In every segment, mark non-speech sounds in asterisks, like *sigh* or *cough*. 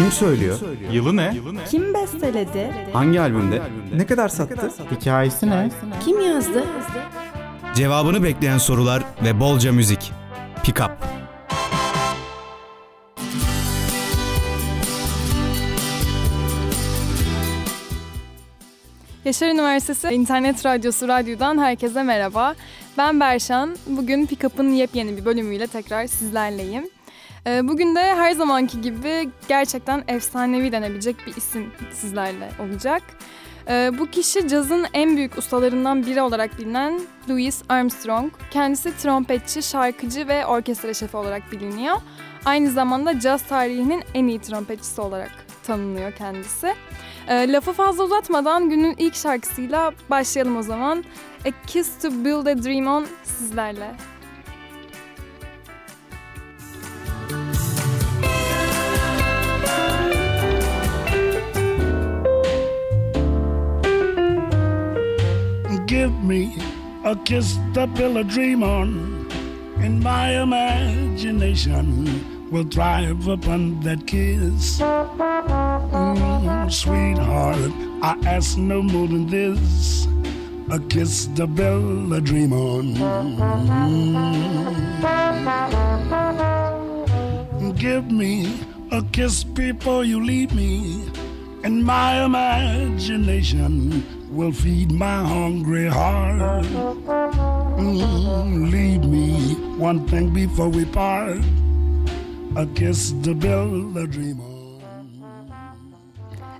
Kim söylüyor? Yılı ne? Kim besteledi? Hangi albümde? Ne kadar sattı? Hikayesi ne? Kim yazdı? Cevabını bekleyen sorular ve bolca müzik. Pick Up. Yaşar Üniversitesi İnternet Radyosu Radyo'dan herkese merhaba. Ben Berşan. Bugün Pickup'ın yepyeni bir bölümüyle tekrar sizlerleyim. Ee, Bugün de her zamanki gibi gerçekten efsanevi denebilecek bir isim sizlerle olacak. Ee, Bu kişi cazın en büyük ustalarından biri olarak bilinen Louis Armstrong. Kendisi trompetçi, şarkıcı ve orkestra şefi olarak biliniyor. Aynı zamanda caz tarihinin en iyi trompetçisi olarak tanınıyor kendisi. E, lafı fazla uzatmadan günün ilk şarkısıyla başlayalım o zaman. A Kiss to Build a Dream On sizlerle. Give me a kiss to build a dream on, and my imagination will thrive upon that kiss. Mm, sweetheart, I ask no more than this a kiss to build a dream on. Mm. Give me a kiss before you leave me, and my imagination will feed my hungry heart. Mm, leave me one thing before we part a kiss to build a dream on.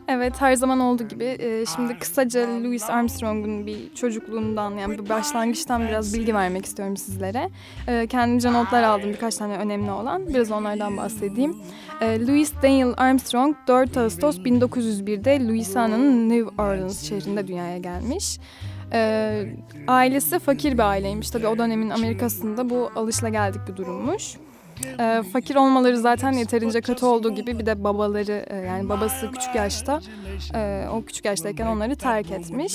Evet her zaman olduğu gibi e, şimdi kısaca Louis Armstrong'un bir çocukluğundan yani bir başlangıçtan biraz bilgi vermek istiyorum sizlere. E, Kendimce notlar aldım birkaç tane önemli olan. Biraz onlardan bahsedeyim. E, Louis Daniel Armstrong 4 Ağustos 1901'de Louisiana'nın New Orleans şehrinde dünyaya gelmiş. E, ailesi fakir bir aileymiş. Tabii o dönemin Amerika'sında bu alışılageldik bir durummuş. E, fakir olmaları zaten yeterince kötü olduğu gibi bir de babaları e, yani babası küçük yaşta e, o küçük yaştayken onları terk etmiş.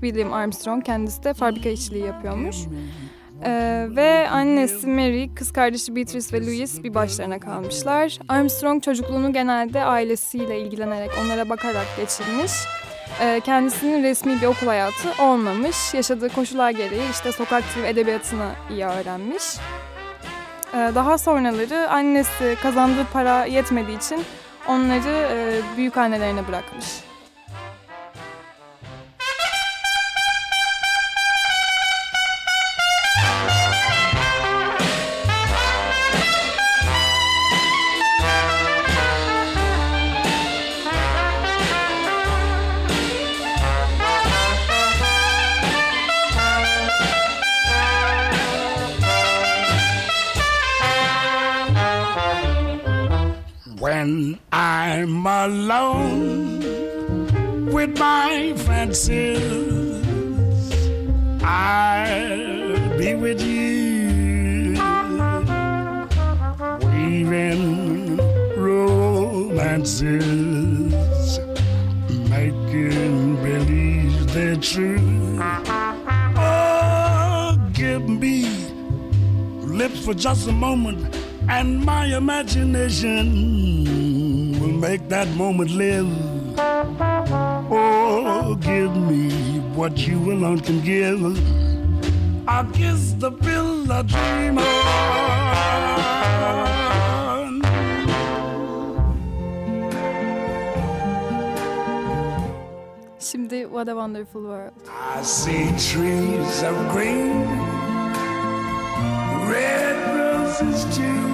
William Armstrong kendisi de fabrika işçiliği yapıyormuş. E, ve annesi Mary, kız kardeşi Beatrice ve Louis bir başlarına kalmışlar. Armstrong çocukluğunu genelde ailesiyle ilgilenerek, onlara bakarak geçirmiş. E, kendisinin resmi bir okul hayatı olmamış. Yaşadığı koşullar gereği işte sokak TV edebiyatını iyi öğrenmiş. Ee, Daha sonraları annesi kazandığı para yetmediği için onları e, büyük annelerine bırakmış. When I'm alone with my fancies, I'll be with you, weaving romances, making believe they're true. Oh, give me lips for just a moment, and my imagination will make that moment live. Oh, give me what you alone can give. I'll kiss the pill I dream on. Şimdi What a Wonderful World. I see trees of green, red roses too.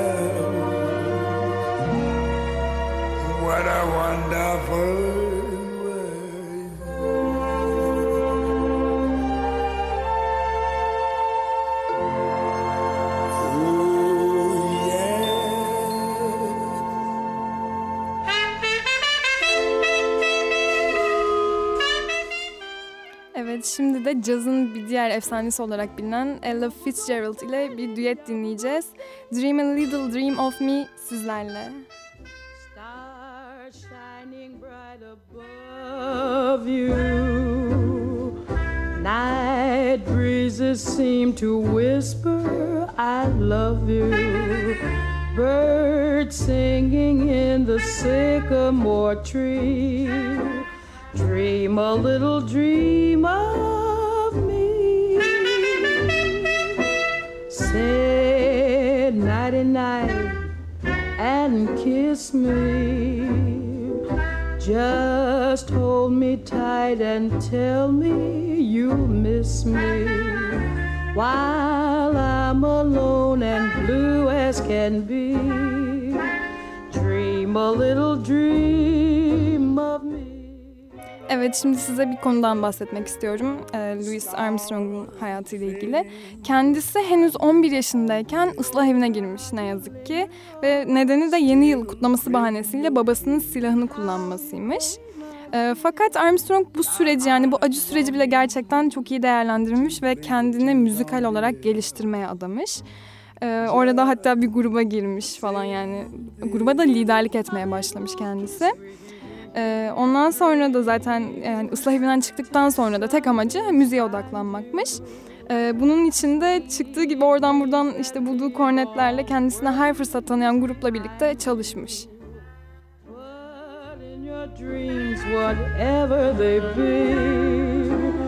şimdi de cazın bir diğer efsanesi olarak bilinen Ella Fitzgerald ile bir düet dinleyeceğiz. Dream a Little Dream of Me sizlerle. Stars shining bright above you. Night breezes seem to whisper, I love you. Birds singing in the sycamore tree. Dream a little dream of me. Say nighty night and kiss me. Just hold me tight and tell me you miss me. While I'm alone and blue as can be, dream a little dream. Evet şimdi size bir konudan bahsetmek istiyorum. Ee, Louis Armstrong'un hayatıyla ilgili. Kendisi henüz 11 yaşındayken ıslah evine girmiş ne yazık ki. Ve nedeni de yeni yıl kutlaması bahanesiyle babasının silahını kullanmasıymış. Ee, fakat Armstrong bu süreci yani bu acı süreci bile gerçekten çok iyi değerlendirmiş ve kendini müzikal olarak geliştirmeye adamış. Ee, orada hatta bir gruba girmiş falan yani gruba da liderlik etmeye başlamış kendisi. Ee, ondan sonra da zaten yani ıslah evinden çıktıktan sonra da tek amacı müziğe odaklanmakmış. Ee, bunun içinde çıktığı gibi oradan buradan işte bulduğu kornetlerle kendisine her fırsat tanıyan grupla birlikte çalışmış. Dreams, whatever they be,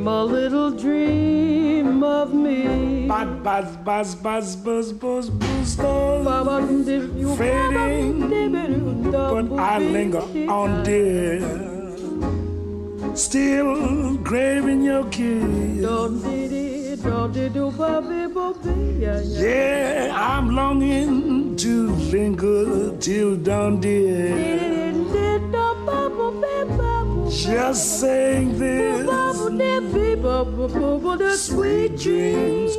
dream a little dream of me. Buzz, buzz, buzz, buzz, buzz, buzz, buzz, buzz. Fading, Fading, but I linger on, dear. Still craving your kiss. Yeah, I'm longing to linger till dawn, dear. Just saying this. Sweet dreams,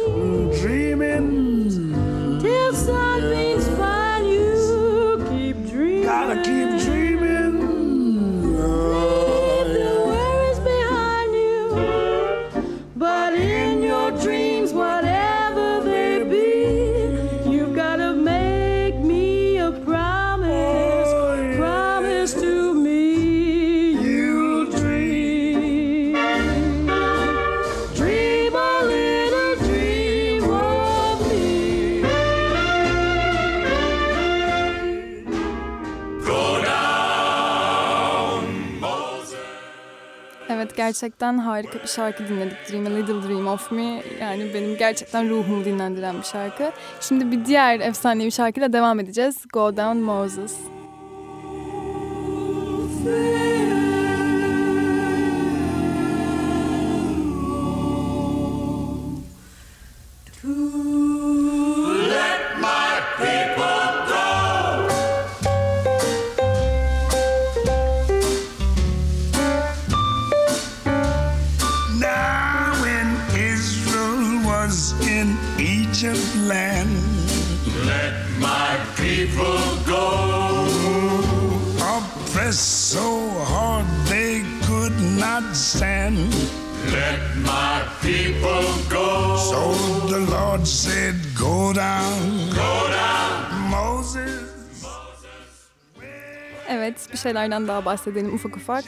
dreaming. Till sunbeams find you, keep dreaming. Gotta keep dreaming. Gerçekten harika bir şarkı dinledik. Dream a Little Dream of Me. Yani benim gerçekten ruhumu dinlendiren bir şarkı. Şimdi bir diğer efsanevi şarkıyla devam edeceğiz. Go Down Moses. Was in Egypt land, Let my people go. Oppressed so hard they could not stand. Let my people go. So the Lord said, Go down, Go down. Moses. Evet, bir şeylerden daha bahsedelim ufak ufak.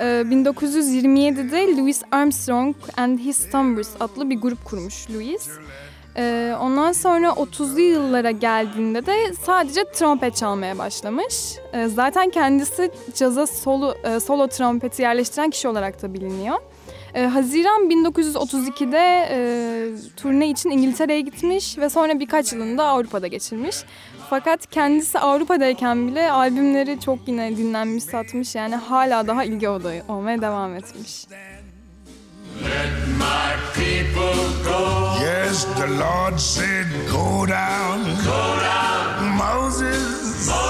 Ee, 1927'de Louis Armstrong and His Thumbers adlı bir grup kurmuş Louis. Ee, ondan sonra 30'lu yıllara geldiğinde de sadece trompet çalmaya başlamış. Ee, zaten kendisi caza solo, e, solo trompeti yerleştiren kişi olarak da biliniyor. Ee, Haziran 1932'de e, turne için İngiltere'ye gitmiş ve sonra birkaç yılında Avrupa'da geçirmiş. Fakat kendisi Avrupa'dayken bile albümleri çok yine dinlenmiş, satmış. Yani hala daha ilgi odağı olmaya devam etmiş. My people go. Yes, the Lord said, Go down, Go down. Moses. Moses.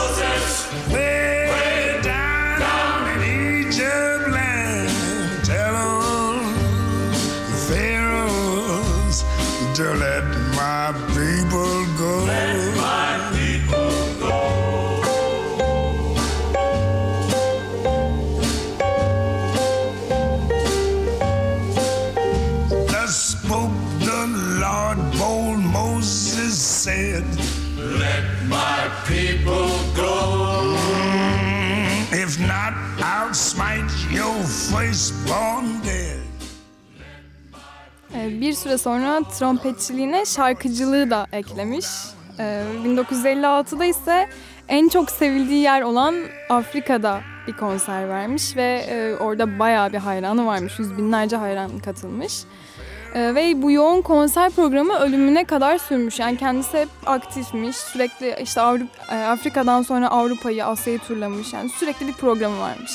Süre sonra trompetçiliğine şarkıcılığı da eklemiş. Ee, 1956'da ise en çok sevildiği yer olan Afrika'da bir konser vermiş ve e, orada bayağı bir hayranı varmış. Yüz binlerce hayran katılmış. Ee, ve bu yoğun konser programı ölümüne kadar sürmüş. Yani kendisi hep aktifmiş. Sürekli işte Avrupa, e, Afrika'dan sonra Avrupa'yı, Asya'yı turlamış. Yani sürekli bir programı varmış.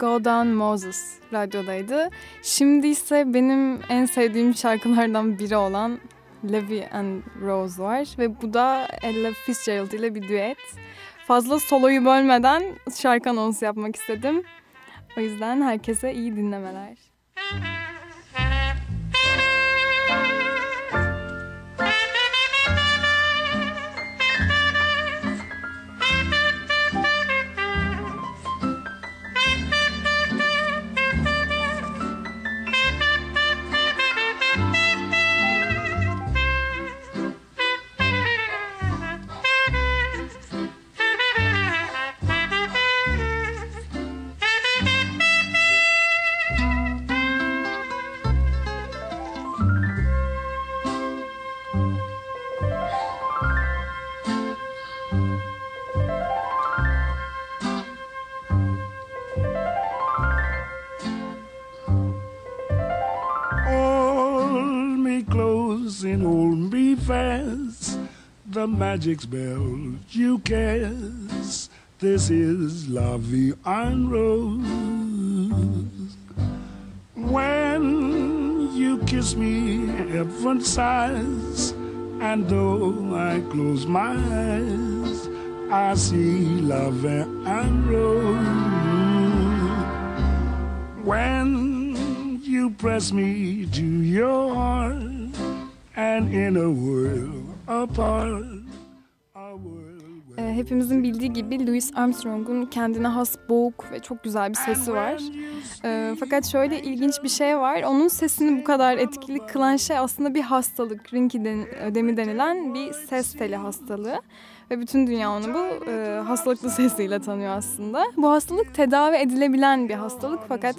Go Down Moses radyodaydı. Şimdi ise benim en sevdiğim şarkılardan biri olan Levi and Rose var ve bu da Ella Fitzgerald ile bir düet. Fazla soloyu bölmeden şarkı anonsu yapmak istedim. O yüzden herkese iyi dinlemeler. Hold fast. The magic spell you cast. This is Vie en Rose. When you kiss me, heaven sighs. And though I close my eyes, I see Vie en Rose. When you press me to your heart, and in a world apart, a Ee, hepimizin bildiği gibi Louis Armstrong'un kendine has boğuk ve çok güzel bir sesi var. Ee, fakat şöyle ilginç bir şey var. Onun sesini bu kadar etkili kılan şey aslında bir hastalık. Rinki den- ödemi denilen bir ses teli hastalığı. Ve bütün dünya onu bu e, hastalıklı sesiyle tanıyor aslında. Bu hastalık tedavi edilebilen bir hastalık fakat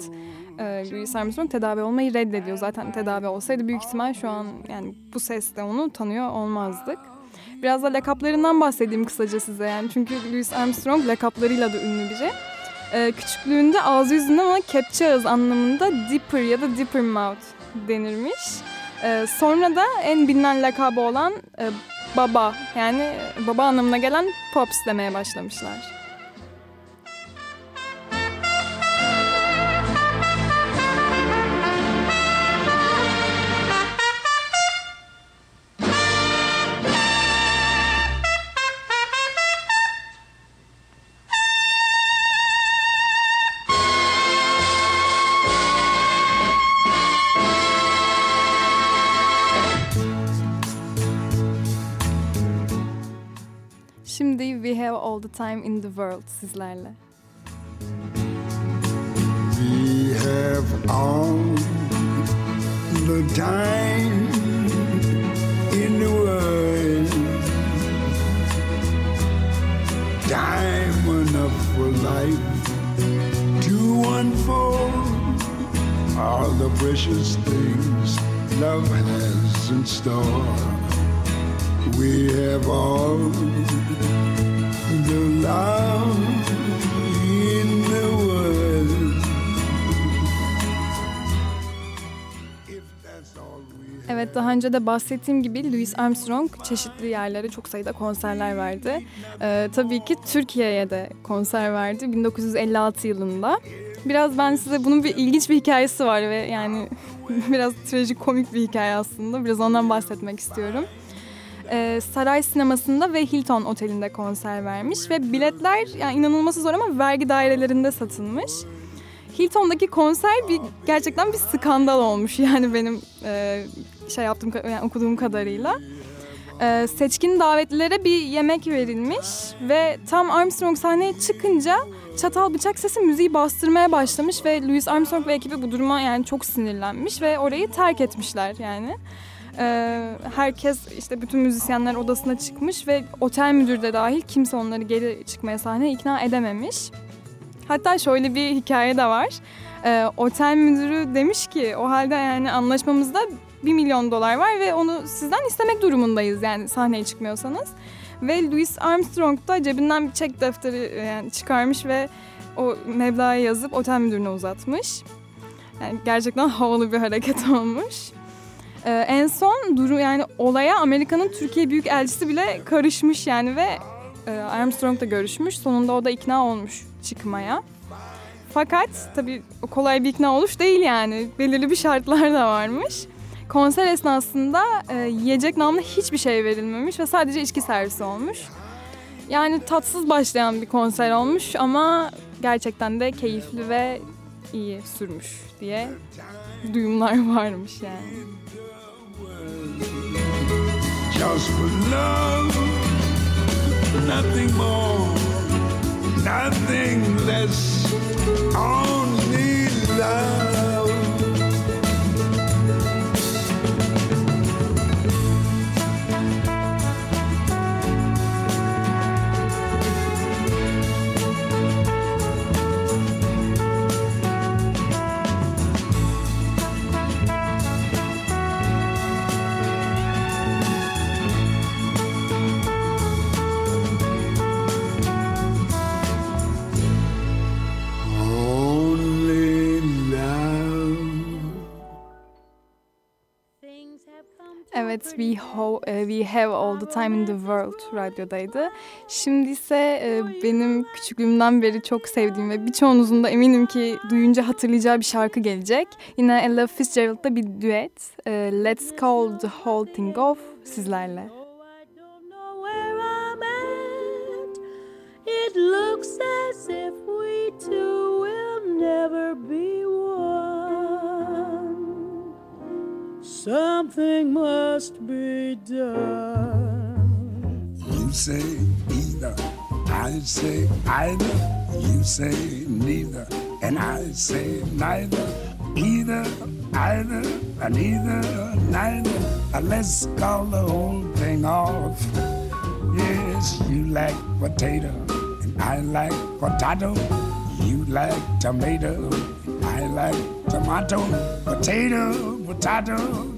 e, Louis Armstrong tedavi olmayı reddediyor. Zaten tedavi olsaydı büyük ihtimal şu an yani bu sesle onu tanıyor olmazdık. Biraz da lakaplarından bahsedeyim kısaca size yani. Çünkü Louis Armstrong lakaplarıyla da ünlü biri. Ee, küçüklüğünde ağzı yüzünden ona kepçe ağız anlamında Dipper ya da Dipper Mouth denirmiş. Ee, sonra da en bilinen lakabı olan e, baba yani baba anlamına gelen Pops demeye başlamışlar. Time In The World sizlerle. We have all the time in the world. Time enough for life to unfold all the precious things love has in store. We have all Evet daha önce de bahsettiğim gibi Louis Armstrong çeşitli yerlere çok sayıda konserler verdi. Ee, tabii ki Türkiye'ye de konser verdi 1956 yılında. Biraz ben size bunun bir ilginç bir hikayesi var ve yani *laughs* biraz trajikomik bir hikaye aslında. Biraz ondan bahsetmek istiyorum. Ee, Saray Sineması'nda ve Hilton Oteli'nde konser vermiş ve biletler yani inanılması zor ama vergi dairelerinde satılmış. Hilton'daki konser bir gerçekten bir skandal olmuş *laughs* yani benim e, şey yaptığım yani okuduğum kadarıyla. E, seçkin davetlilere bir yemek verilmiş ve tam Armstrong sahneye çıkınca çatal bıçak sesi müziği bastırmaya başlamış ve Louis Armstrong ve ekibi bu duruma yani çok sinirlenmiş ve orayı terk etmişler yani. E, herkes işte bütün müzisyenler odasına çıkmış ve otel müdürü de dahil kimse onları geri çıkmaya sahneye ikna edememiş. Hatta şöyle bir hikaye de var. Ee, otel müdürü demiş ki o halde yani anlaşmamızda 1 milyon dolar var ve onu sizden istemek durumundayız yani sahneye çıkmıyorsanız. Ve Louis Armstrong da cebinden bir çek defteri e, yani çıkarmış ve o meblağı yazıp otel müdürüne uzatmış. Yani gerçekten havalı bir hareket *laughs* olmuş. Ee, en son duru yani olaya Amerika'nın Türkiye Büyükelçisi bile karışmış yani ve e, Armstrong da görüşmüş. Sonunda o da ikna olmuş çıkmaya. Fakat tabii kolay bir ikna oluş değil yani. Belirli bir şartlar da varmış. Konser esnasında e, yiyecek namlı hiçbir şey verilmemiş ve sadece içki servisi olmuş. Yani tatsız başlayan bir konser olmuş ama gerçekten de keyifli ve iyi sürmüş diye duyumlar *laughs* varmış yani. just for love, nothing more, nothing less, only love. Evet, we, ho- e, we Have All The Time In The World radyodaydı. Şimdi ise e, benim küçüklüğümden beri çok sevdiğim ve birçoğunuzun da eminim ki duyunca hatırlayacağı bir şarkı gelecek. Yine Ella Fitzgerald'da bir düet. E, Let's Call The Whole Thing Off sizlerle. Something must be done. You say either. I say either. You say neither. And I say neither. Either, either, and either, neither. Uh, Let's call the whole thing off. Yes, you like potato, and I like potato. You like tomato, and I like tomato. Potato, potato,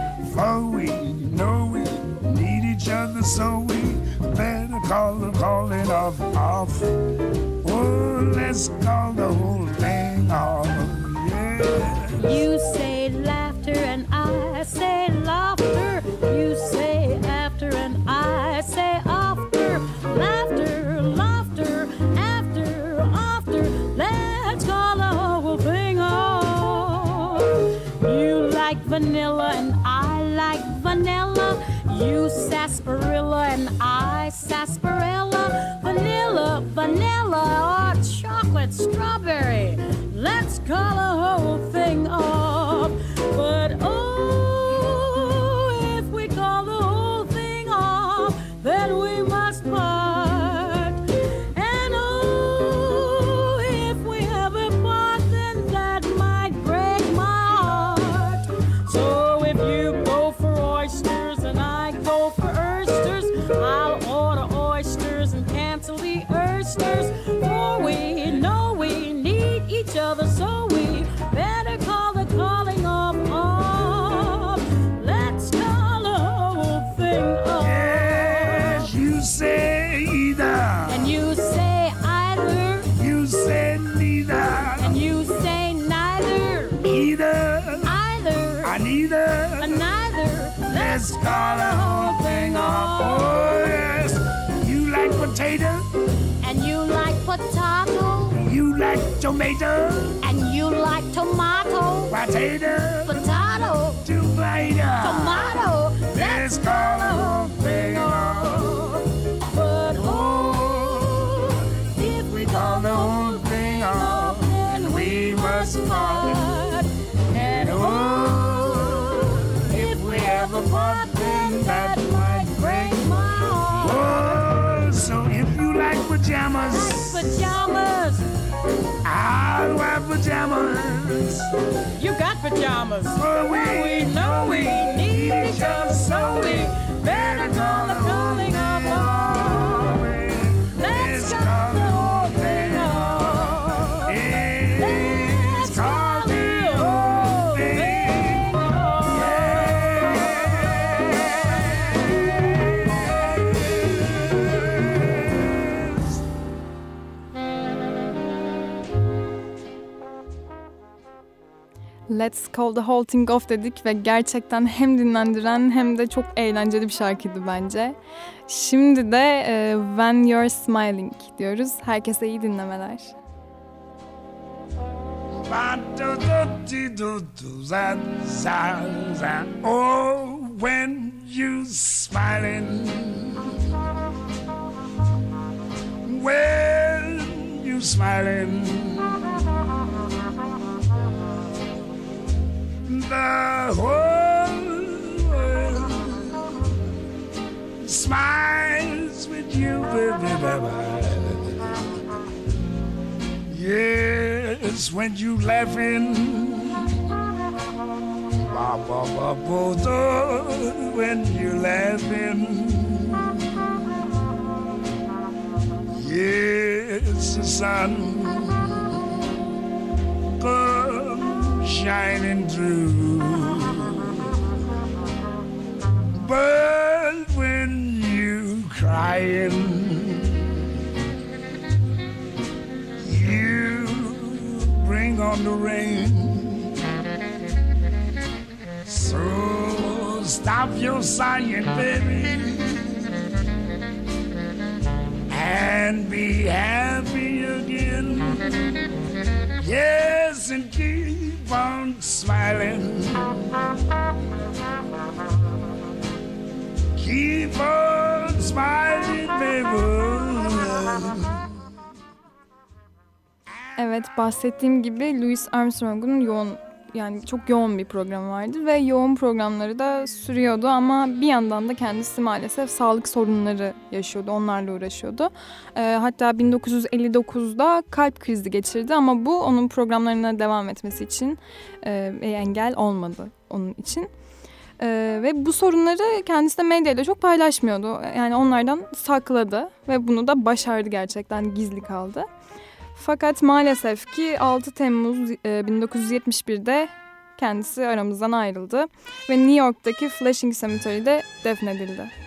For we know we need each other, so we better call the calling off off. Oh, let's call the whole thing off. Yeah. You say sarsaparilla and I sarsaparilla. Vanilla, vanilla, or chocolate strawberry. Let's call the whole thing off. But oh, tomato. and you like tomato, Potato. potato, Tomato. tomato. Let's call the whole thing off. But oh, if we Call the whole thing off. then We must part. And oh, if we ever part, then that might break my heart. Oh, so if you like Pajamas, pajamas. you got pajamas. For we know we need each other, Let's Call the Whole Thing Off dedik ve gerçekten hem dinlendiren hem de çok eğlenceli bir şarkıydı bence. Şimdi de e, When You're Smiling diyoruz. Herkese iyi dinlemeler. Oh, when you smiling, when you smiling, the whole world smiles with you, baby, baby. Yes, when you laughing. Ba, ba, ba, bo, do, when you're laughing. Yes, the sun comes shining through. But when you crying, you bring on the rain. So stop your sighing, baby. and be happy again. Yes, and smiling. Keep on smiling, baby. Evet bahsettiğim gibi Louis Armstrong'un yoğun yani çok yoğun bir programı vardı ve yoğun programları da sürüyordu ama bir yandan da kendisi maalesef sağlık sorunları yaşıyordu, onlarla uğraşıyordu. Ee, hatta 1959'da kalp krizi geçirdi ama bu onun programlarına devam etmesi için e, engel olmadı onun için. Ee, ve bu sorunları kendisi de medyayla çok paylaşmıyordu. Yani onlardan sakladı ve bunu da başardı gerçekten gizli kaldı. Fakat maalesef ki 6 Temmuz e, 1971'de kendisi aramızdan ayrıldı ve New York'taki Flushing Cemetery'de defnedildi.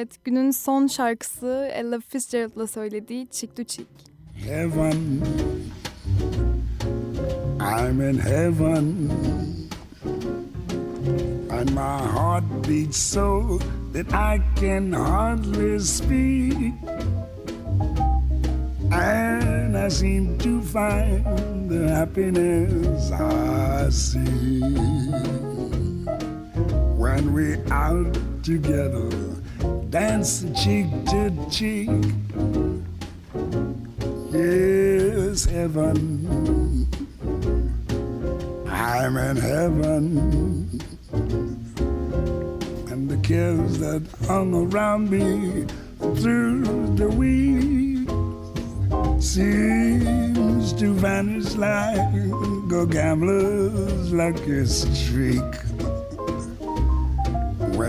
Evet, günün son şarkısı Ella Fitzgerald'la söylediği Chick to Chick. Heaven, I'm in heaven, and my heart beats so that I can hardly speak. And I seem to find the happiness I see when we're out together, dance cheek to cheek. Yes, heaven. I'm in heaven. And the cares that hung around me through the week seems to vanish like a gambler's lucky streak.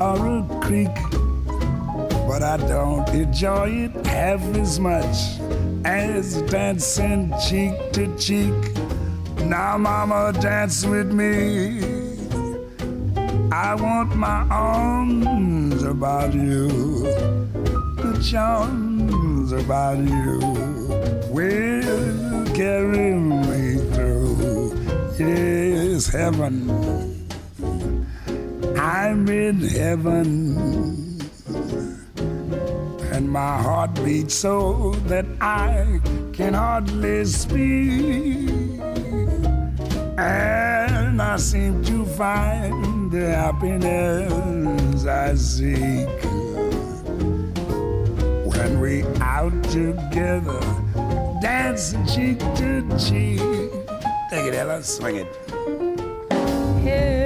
or a creek. But I don't enjoy it half as much as dancing cheek to cheek. Now, mama, dance with me. I want my arms about you, the charms about you will carry me through. Yes, heaven. I'm in heaven and my heart beats so that I can hardly speak. And I seem to find the happiness I seek when we out together, dancing cheek to cheek. Take it, Ella, swing it.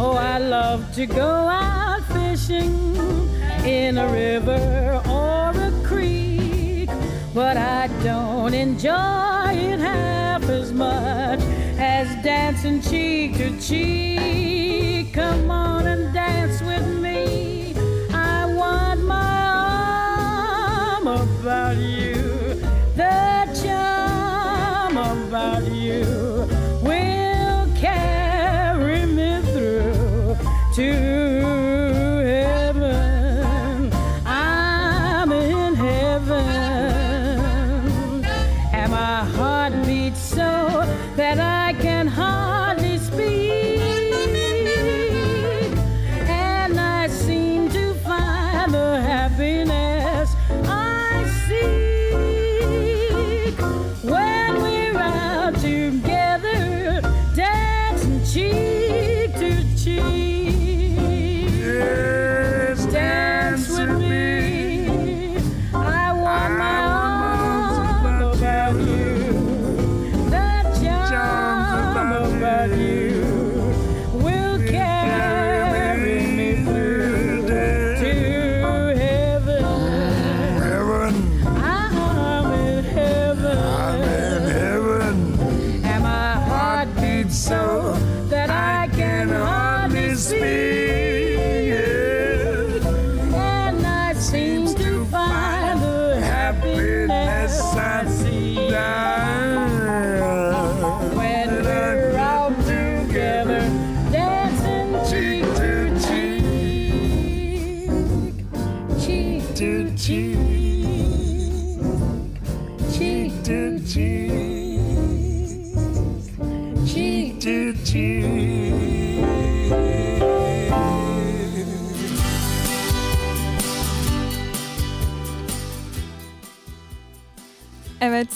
Oh, I love to go out fishing in a river or a creek, but I don't enjoy it half as much as dancing cheek to cheek. Come on and dance with me. I want my arm about you. The charm about you to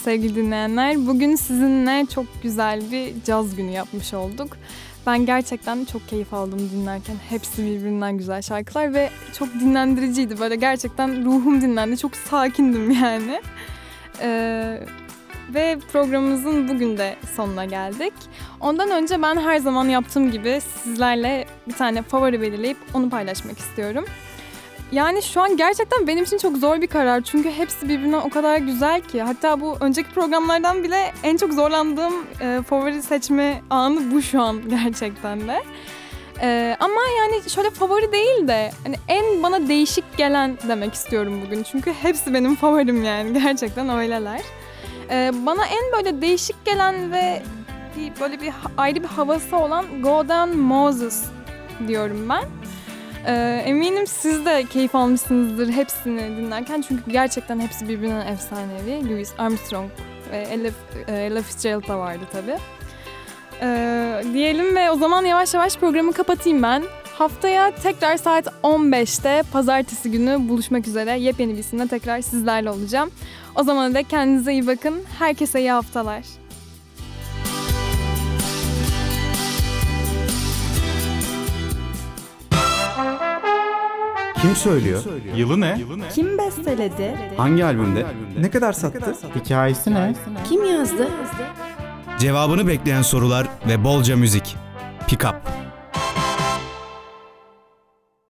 sevgili dinleyenler, bugün sizinle çok güzel bir caz günü yapmış olduk. Ben gerçekten çok keyif aldım dinlerken. Hepsi birbirinden güzel şarkılar ve çok dinlendiriciydi. Böyle gerçekten ruhum dinlendi. Çok sakindim yani. Ee, ve programımızın bugün de sonuna geldik. Ondan önce ben her zaman yaptığım gibi sizlerle bir tane favori belirleyip onu paylaşmak istiyorum. Yani şu an gerçekten benim için çok zor bir karar. Çünkü hepsi birbirinden o kadar güzel ki. Hatta bu önceki programlardan bile en çok zorlandığım e, favori seçme anı bu şu an *laughs* gerçekten de. E, ama yani şöyle favori değil de hani en bana değişik gelen demek istiyorum bugün. Çünkü hepsi benim *laughs* favorim yani gerçekten öyleler. E, bana en böyle değişik gelen ve bir, böyle bir ayrı bir havası olan Golden Moses diyorum ben. Ee, eminim siz de keyif almışsınızdır hepsini dinlerken çünkü gerçekten hepsi birbirinden efsanevi. Louis Armstrong ve Ella, e, Fitzgerald da vardı tabii. Ee, diyelim ve o zaman yavaş yavaş programı kapatayım ben. Haftaya tekrar saat 15'te pazartesi günü buluşmak üzere yepyeni bir isimle tekrar sizlerle olacağım. O zaman da kendinize iyi bakın. Herkese iyi haftalar. Kim söylüyor? Yılı ne? Kim besteledi? Hangi albümde? Ne kadar sattı? Hikayesi ne? Kim yazdı? Cevabını bekleyen sorular ve bolca müzik. Pick up.